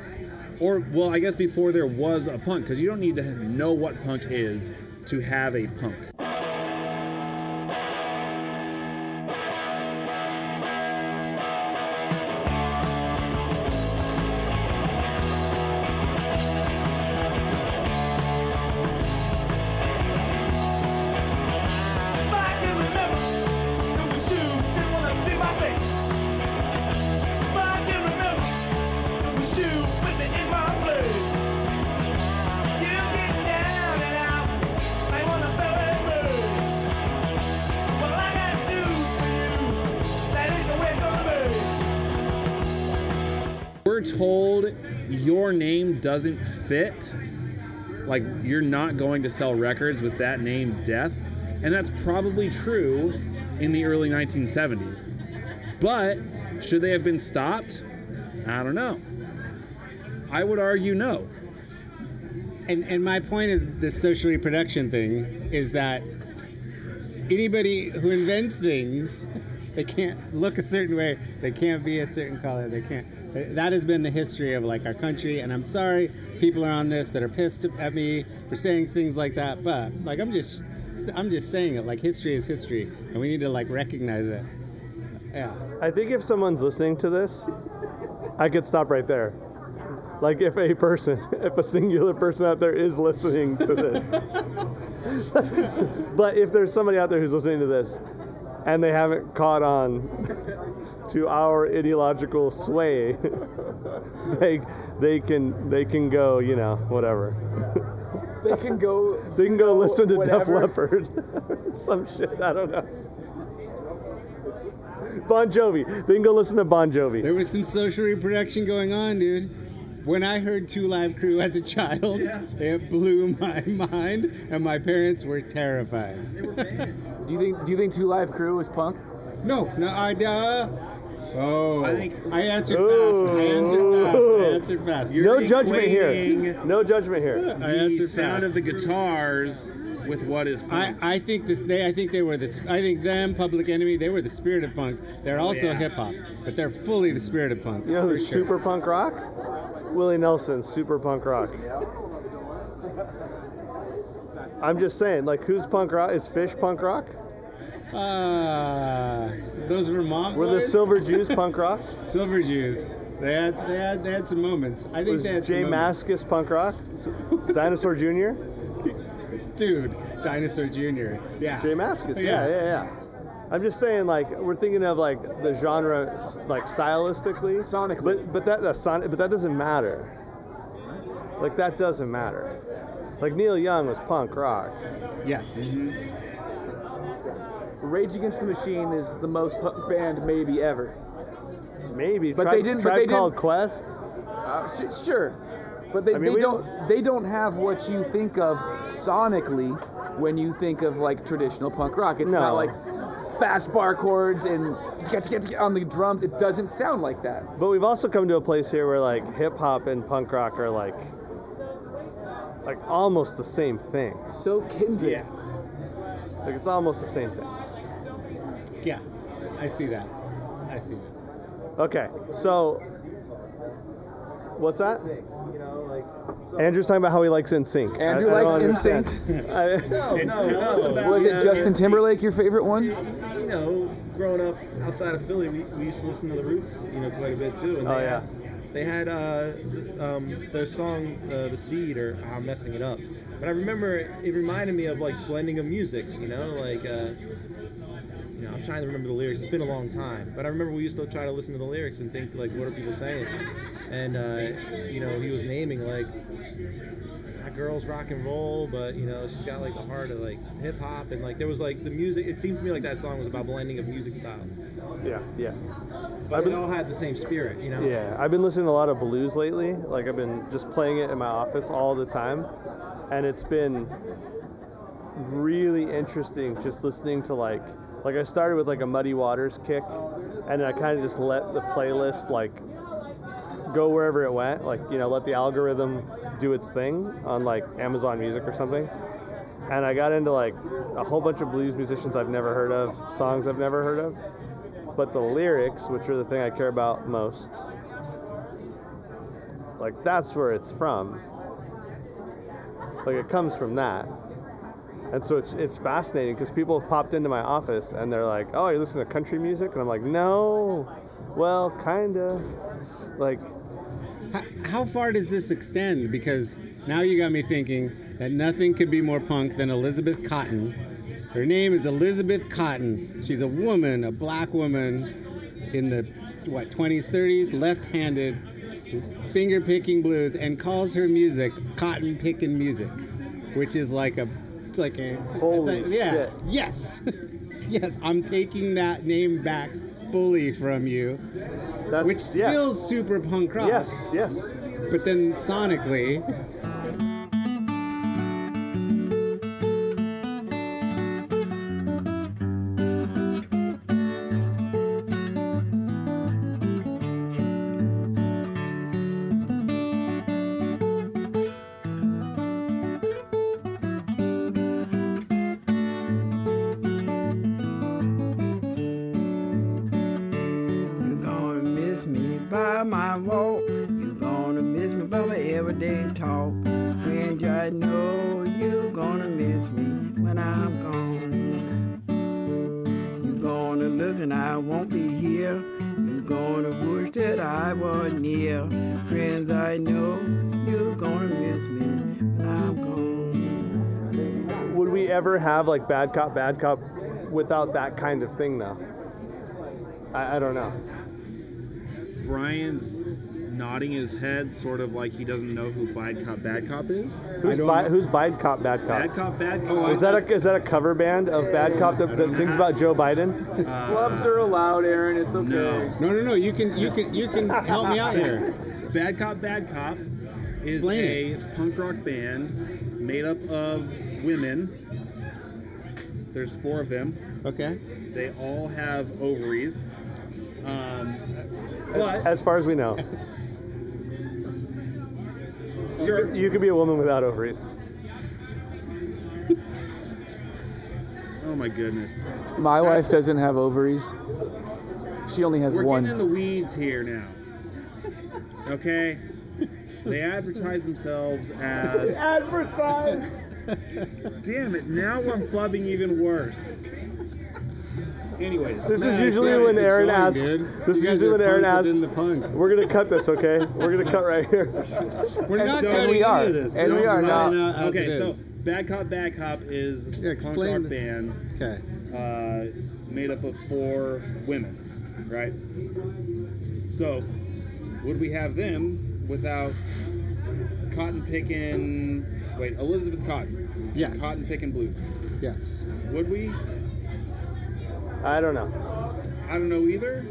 or well, I guess before there was a punk, because you don't need to know what punk is to have a punk. Fit. Like you're not going to sell records with that name, Death, and that's probably true in the early 1970s. But should they have been stopped? I don't know. I would argue no. and and my point is this social reproduction thing is that anybody who invents things they can't look a certain way they can't be a certain color they can't that has been the history of like our country and i'm sorry people are on this that are pissed at me for saying things like that but like i'm just i'm just saying it like history is history and we need to like recognize it yeah I think if someone's listening to this, I could stop right there. Like if a person, [laughs] if a singular person out there is listening to this. [laughs] but if there's somebody out there who's listening to this and they haven't caught on to our ideological sway, [laughs] they they can they can go, you know, whatever. They can go. [laughs] They can go listen to Def. Leppard. [laughs] Some shit, I don't know. Bon Jovi. They can go listen to Bon Jovi. there was some social reproduction going on dude when I heard 2 Live Crew as a child, it blew my [laughs] mind, and my parents were terrified. Do you think Do you think 2 Live Crew was punk? No, no, I uh, oh, I think I answered fast. I answered fast. I answered fast. no judgment here. No judgment here. I the answered sound fast. of the guitars with what is punk. I think this. They. I think they were the. I think them, Public Enemy. They were the spirit of punk. They're also yeah. hip hop, but they're fully the spirit of punk. You know for who's sure. super punk rock? Willie Nelson, super punk rock. I'm just saying, like, who's punk rock? Is Phish punk rock? Ah, those were mom. Were the boys? Silver [laughs] Jews punk rock? Silver Jews. They had. They had. They had some moments. I think Was they had Jay. Mascis punk rock? [laughs] Dinosaur Jr.? Dude, Dinosaur Jr. Yeah. Jay Mascis, yeah, yeah, yeah. I'm just saying, like, we're thinking of like the genre, like stylistically, Sonically. but but that that's son- but that doesn't matter. Like that doesn't matter. Like Neil Young was punk rock. Yes. Rage Against the Machine is the most punk band maybe ever. Maybe, But Tribe- they didn't- but Tribe they didn't- Called Quest. Uh, sh- sure, but they, I mean, they we- don't they don't have what you think of sonically when you think of like traditional punk rock. It's No. not like fast bar chords and on the drums. It doesn't sound like that. But we've also come to a place here where like hip hop and punk rock are like like almost the same thing. So kindred. Yeah. Like it's almost the same thing. Yeah. I see that. I see that. Okay, so what's that? Andrew's talking about how he likes NSYNC. Andrew I- I likes don't NSYNC. I- No, no, no. Was it Justin Timberlake your favorite one? You know, growing up outside of Philly, we, we used to listen to the Roots, you know, quite a bit too. And Oh, they yeah. Had, they had uh, um, their song, uh, "The Seed," or "I'm Messing It Up." But I remember it reminded me of like blending of musics, you know, like. Uh, you know, I'm trying to remember the lyrics. It's been a long time, but I remember we used to try to listen to the lyrics and think like, what are people saying? And uh, you know, he was naming like that girl's rock and roll, but you know, she's got like the heart of like hip hop and like there was like the music. It seemed to me like that song was about blending of music styles, yeah, yeah. but it all had the same spirit, you know. Yeah, I've been listening to a lot of blues lately. Like I've been just playing it in my office all the time, and it's been really interesting just listening to like like I started with like a Muddy Waters kick, and I kind of just let the playlist like go wherever it went. Like you know, let the algorithm do its thing on like Amazon Music or something. And I got into like a whole bunch of blues musicians I've never heard of, songs I've never heard of. But the lyrics, which are the thing I care about most, like that's where it's from. Like it comes from that. And so it's, it's fascinating because people have popped into my office and they're like, oh, you're listening to country music? And I'm like, no. Well, kinda. Like, How, how far does this extend? Because now you got me thinking that nothing could be more punk than Elizabeth Cotten. Her name is Elizabeth Cotten. She's a woman, a black woman in the what 20s, 30s, left-handed, finger picking blues, and calls her music cotton picking music, which is like a like a Holy yeah shit. yes [laughs] yes I'm taking that name back fully from you, that's which yes. feels super punk rock. Yes, yes. But then sonically, have like bad cop, bad cop without that kind of thing though? I, I don't know. Brian's nodding his head, sort of like he doesn't know who Bad Cop Bad Cop is. Who's, bi- who's Bad Cop, Bad Cop? Bad Cop Bad Cop. Is that a is that a cover band of Bad Cop that, that sings uh, about Joe Biden? Uh, Flubs are allowed, Aaron. It's okay. no, no, no. You can, you can, you can help me out here. [laughs] Bad Cop, Bad Cop is Explain a it. punk rock band made up of women. There's four of them. Okay. They all have ovaries. Um, but As far as we know, [laughs] sure, you could be a woman without ovaries. [laughs] oh my goodness, My wife doesn't have ovaries. She only has we're one. getting in the weeds here now. Okay, they advertise themselves as. Advertise. [laughs] Damn it! Now I'm flubbing even worse. Anyways, This Man, is usually when this Aaron going, asks. dude. This You is usually when Aaron asks. within the punk. We're gonna cut this, okay? We're gonna cut right here. [laughs] We're not so- cutting we are. any of this. And This we is are right now. as okay, so is. Bad Cop, Bad Cop is Yeah, a explain- punk rock band Okay. uh, made up of four women, right? So, would we have them without cotton picking? Wait, Elizabeth Cotten. Yes. Cotton picking blues. Yes. Would we? I don't know. I don't know either.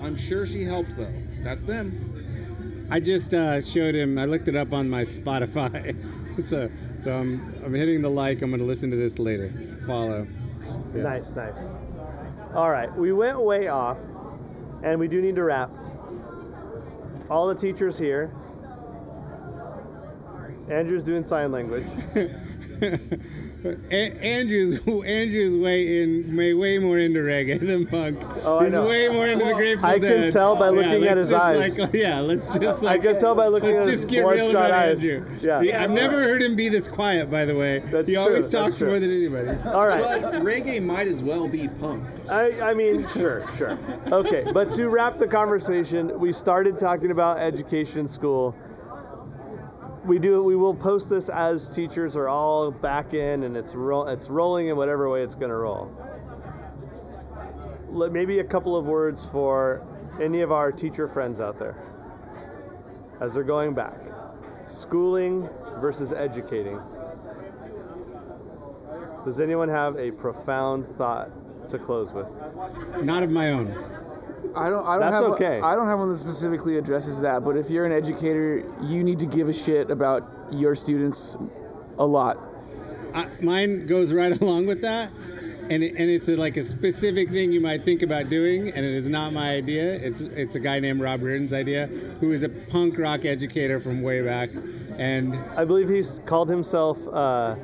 I'm sure she helped though. That's them. I just uh, showed him. I looked it up on my Spotify. [laughs] so so I'm I'm hitting the like. I'm gonna listen to this later. Follow. Yeah. Nice, nice. All right, we went way off, and we do need to wrap. All the teachers here. Andrew's doing sign language. [laughs] A- Andrew's Andrew's way in way, way more into reggae than punk. Oh, I He's know. way more into the Grateful I can tell by looking yeah, at let's his just eyes. Like, oh, yeah, let's just. Like, I can tell by looking let's at just his get real bloodshot about eyes. Andrew. Yeah. I've never heard him be this quiet. By the way, That's he always true, that's talks true. more than anybody. All right. But reggae might as well be punk. I, I mean, sure, sure. Okay, but to wrap the conversation, we started talking about education in school. We do. We will post this as teachers are all back in, and it's ro- it's rolling in whatever way it's going to roll. Let- Maybe a couple of words for any of our teacher friends out there as they're going back. Schooling versus educating. Does anyone have a profound thought to close with? Not of my own. I don't. I don't That's have. okay. I don't have one that specifically addresses that. But if you're an educator, you need to give a shit about your students a lot. I, mine goes right [laughs] along with that, and it, and it's a, like a specific thing you might think about doing, and it is not my idea. It's it's a guy named Rob Reardon's idea, who is a punk rock educator from way back, and I believe he's called himself. Uh,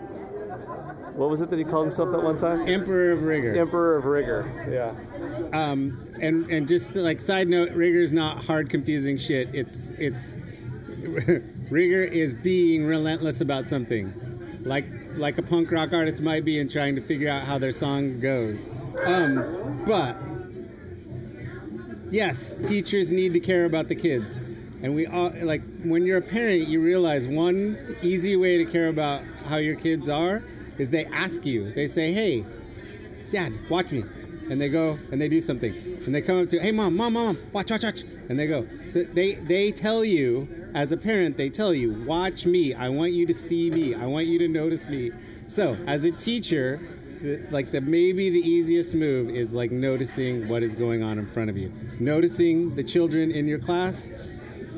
what was it that he called himself that one time? Emperor of Rigor. Emperor of Rigor. Yeah. Um, and and just like side note, rigor is not hard, confusing shit. It's it's [laughs] rigor is being relentless about something, like like a punk rock artist might be in trying to figure out how their song goes. Um, but yes, teachers need to care about the kids, and we all like when you're a parent, you realize one easy way to care about how your kids are is they ask you. They say, "Hey, Dad, watch me. And they go and they do something. And they come up to, hey mom, mom, mom, watch, watch, watch. And they go. So they they tell you, as a parent, they tell you, watch me. I want you to see me. I want you to notice me. So as a teacher, the, like the maybe the easiest move is like noticing what is going on in front of you. Noticing the children in your class,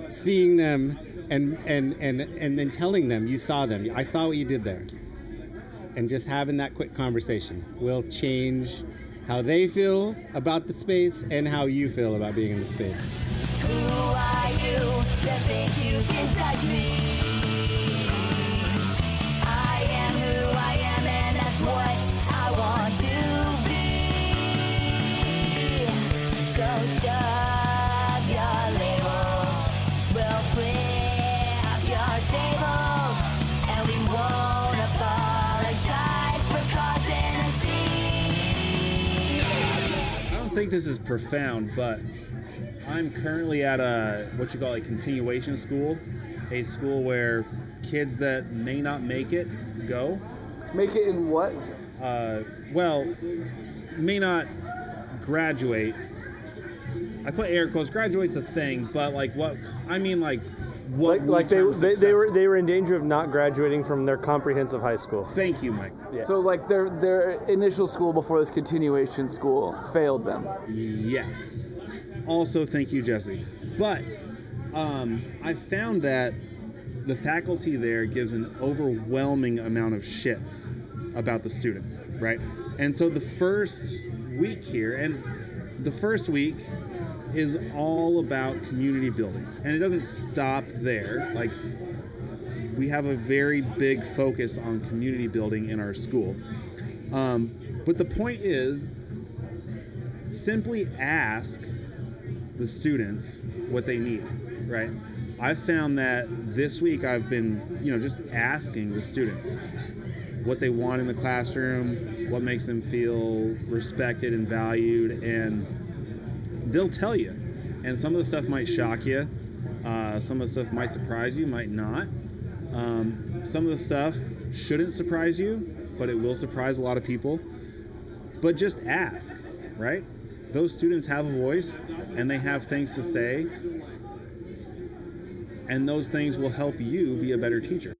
seeing them and and and and then telling them you saw them. I saw what you did there and just having that quick conversation will change how they feel about the space and how you feel about being in the space. Who are you to think you can judge me? I am who I am, and that's what I want to be. So shove think this is profound, but I'm currently at a what you call a continuation school, a school where kids that may not make it go. Make it in what? Uh, well, may not graduate. I put air quotes. Graduate's a thing, but like what I mean, like what Like, like they, term they, they were they were in danger of not graduating from their comprehensive high school. Thank you, Mike. Yeah. So like their their initial school before this continuation school failed them. Yes. Also, thank you, Jesse. But um, I found that the faculty there gives an overwhelming amount of shits about the students, right? And so the first week here, and the first week is all about community building, and it doesn't stop there. Like we have a very big focus on community building in our school. Um, but the point is, simply ask the students what they need, right? I've found that this week I've been, you know, just asking the students what they want in the classroom, what makes them feel respected and valued, and they'll tell you. And some of the stuff might shock you, uh, some of the stuff might surprise you, might not. Um, some of the stuff shouldn't surprise you, but it will surprise a lot of people. But just ask, right? Those students have a voice and they have things to say, and those things will help you be a better teacher.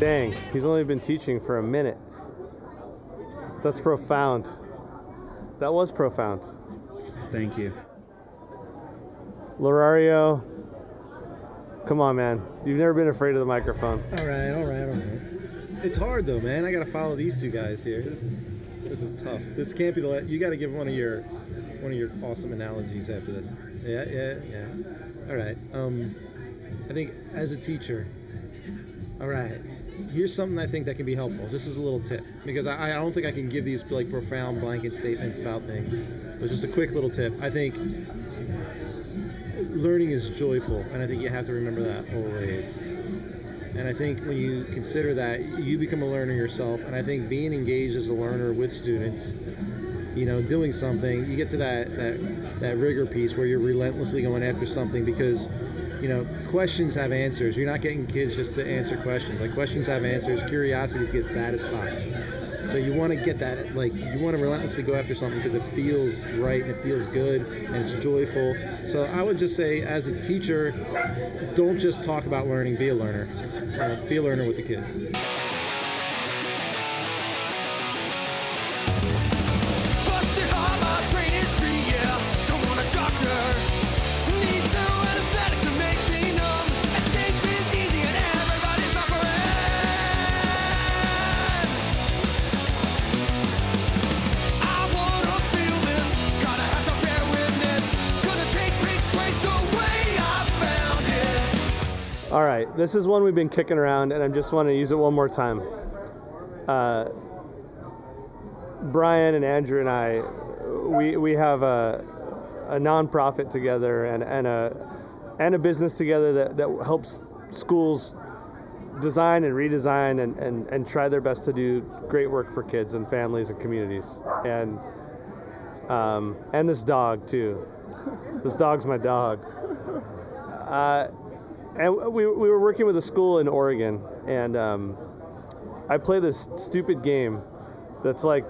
Dang, he's only been teaching for a minute. That's profound. That was profound. Thank you. Lorario, come on, man. You've never been afraid of the microphone. All right, all right, all right. It's hard though, man. I gotta follow these two guys here. This is this is tough. This can't be the. La- you got to give one of your one of your awesome analogies after this. Yeah, yeah, yeah. All right. Um, I think as a teacher. All right. Here's something I think that can be helpful. Just as a little tip, because I, I don't think I can give these like profound blanket statements about things. But just a quick little tip. I think learning is joyful, and I think you have to remember that always. And I think when you consider that, you become a learner yourself. And I think being engaged as a learner with students, you know, doing something, you get to that that, that rigor piece where you're relentlessly going after something because, you know, questions have answers. You're not getting kids just to answer questions. Like questions have answers. Curiosity gets satisfied. So you want to get that, like you want to relentlessly go after something because it feels right and it feels good and it's joyful. So I would just say, as a teacher, don't just talk about learning. Be a learner. Uh, be a learner with the kids. Right, this is one we've been kicking around, and I just want to use it one more time. Uh, Brian and Andrew and I, we, we have a, a nonprofit together and, and a and a business together that, that helps schools design and redesign and, and, and try their best to do great work for kids and families and communities. And um, and this dog too. This dog's my dog. Uh, and we, we were working with a school in Oregon, and um, I play this stupid game that's like,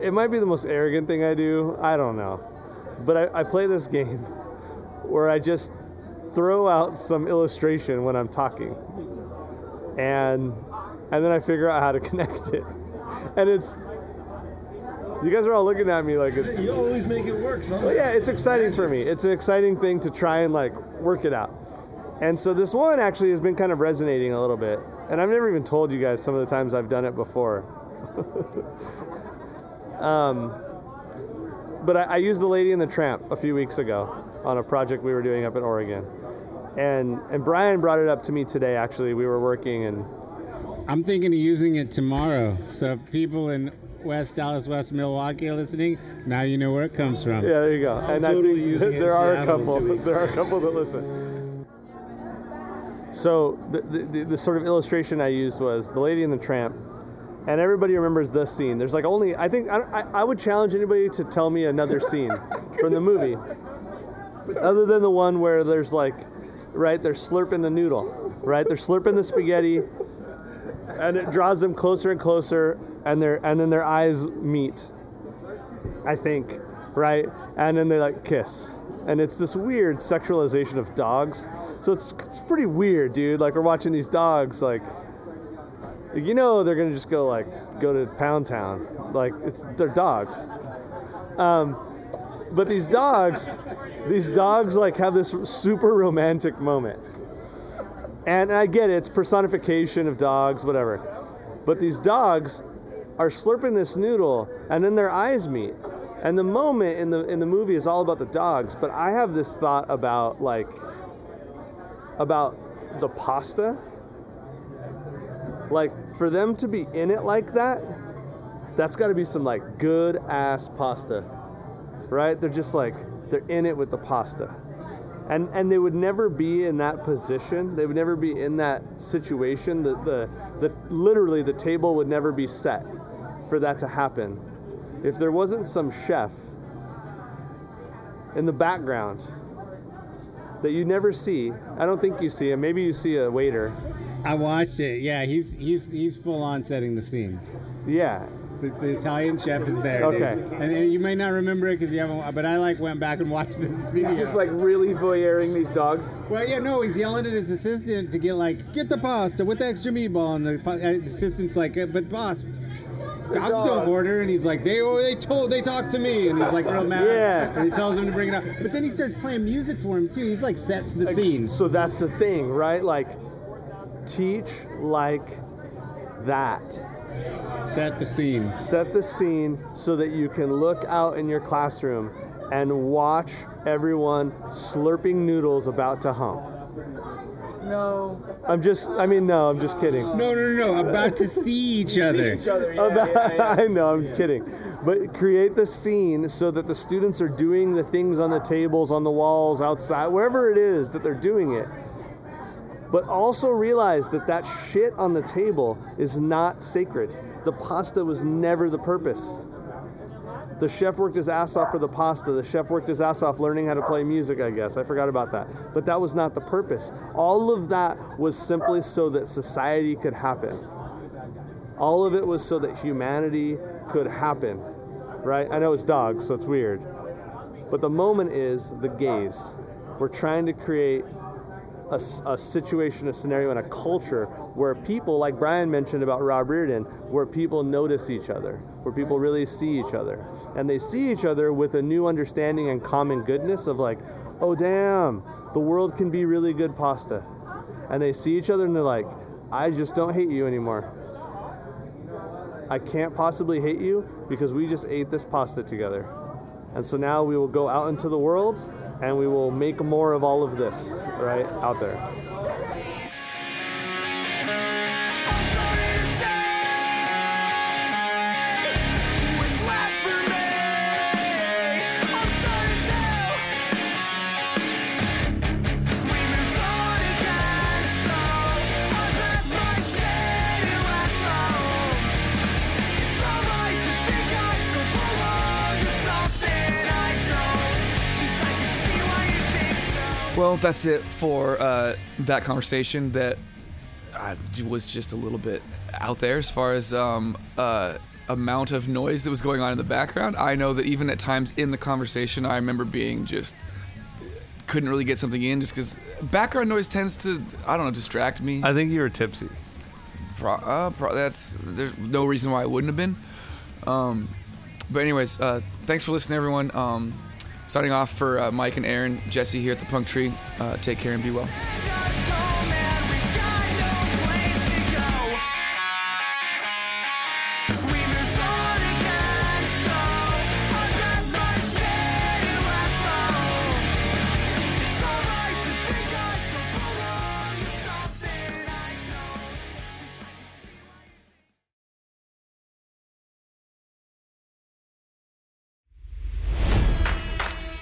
it might be the most arrogant thing I do. I don't know. But I, I play this [laughs] game where I just throw out some illustration when I'm talking. And and then I figure out how to [laughs] connect it. And it's you guys are all looking at me like it's You always make it work, somehow. well, yeah, it's exciting for me. It's an exciting thing to try and like work it out. And so this one actually has been kind of resonating a little bit. And I've never even told you guys some of the times I've done it before. [laughs] um, but I, I used the Lady and the Tramp a few weeks ago on a project we were doing up in Oregon. And and Brian brought it up to me today. Actually, we were working and I'm thinking of using it tomorrow. So if people in West Dallas, West Milwaukee are listening, now you know where it comes from. Yeah, there you go. I'm and totally I think using [laughs] it there are a couple. [laughs] There are a couple that listen. So the, the, the sort of illustration I used was the Lady and the Tramp, and everybody remembers this scene. There's like only I think I, I, I would challenge anybody to tell me another scene [laughs] from the movie, other than the one where there's like, right? They're slurping the noodle, right? They're slurping the spaghetti, and it draws them closer and closer, and their and then their eyes meet, I think, right? And then they like kiss. And it's this weird sexualization of dogs. So it's, it's pretty weird, dude. Like we're watching these dogs, like, you know, they're gonna just go like go to Pound Town, like it's they're dogs. Um, but these dogs, these dogs like have this super romantic moment. And I get it, it's personification of dogs, whatever. But these dogs are slurping this noodle and then their eyes meet. And the moment in the in the movie is all about the dogs, but I have this thought about like about the pasta. Like for them to be in it like that, that's got to be some like good ass pasta. Right? They're just like they're in it with the pasta. And and they would never be in that position. They would never be in that situation. The the, the literally the table would never be set for that to happen if there wasn't some chef in the background that you never see. I don't think you see him. Maybe you see a waiter. I watched it. Yeah, he's he's he's full on setting the scene. Yeah. The, the Italian chef is there. Okay. And, and you may not remember it because you haven't. But I like went back and watched this video. He's just like really voyeuring these dogs. Well, yeah, no, he's yelling at his assistant to get like get the pasta with the extra meatball, and the uh, assistant's like, "Uh, but boss. Dogs dog. don't order, and he's like, they oh, they told they talked to me, and he's like real mad. Yeah. And he tells him to bring it up, but then he starts playing music for him too. He's like sets the scene. So that's the thing, right? Like, teach like that. Set the scene. Set the scene so that you can look out in your classroom and watch everyone slurping noodles about to hump. No. I'm just, I mean, no, I'm just kidding. No, no, no, no. About to see each [laughs] other. each other, yeah, About- yeah, yeah. [laughs] I know, I'm kidding. But create the scene so that the students are doing the things on the tables, on the walls, outside, wherever it is that they're doing it. But also realize that that shit on the table is not sacred. The pasta was never the purpose. The chef worked his ass off for the pasta. The chef worked his ass off learning how to play music, I guess. I forgot about that. But that was not the purpose. All of that was simply so that society could happen. All of it was so that humanity could happen, right? I know it's dogs, so it's weird. But the moment is the gaze. We're trying to create a, a situation, a scenario, and a culture where people, like Brian mentioned about Rob Reardon, where people notice each other, where people really see each other. And they see each other with a new understanding and common goodness of like, oh, damn, the world can be really good pasta. And they see each other and they're like, I just don't hate you anymore. I can't possibly hate you because we just ate this pasta together. And so now we will go out into the world and we will make more of all of this, right, out there. Well, that's it for uh, that conversation that uh, was just a little bit out there as far as um, uh, amount of noise that was going on in the background. I know that even at times in the conversation, I remember being just couldn't really get something in just because background noise tends to I don't know distract me. I think you were tipsy. Pro, uh, pro, that's there's no reason why I wouldn't have been. Um, but anyways, uh, thanks for listening, everyone. Um, starting off for uh, Mike and Aaron, Jesse here at the Punk Tree. Uh, take care and be well.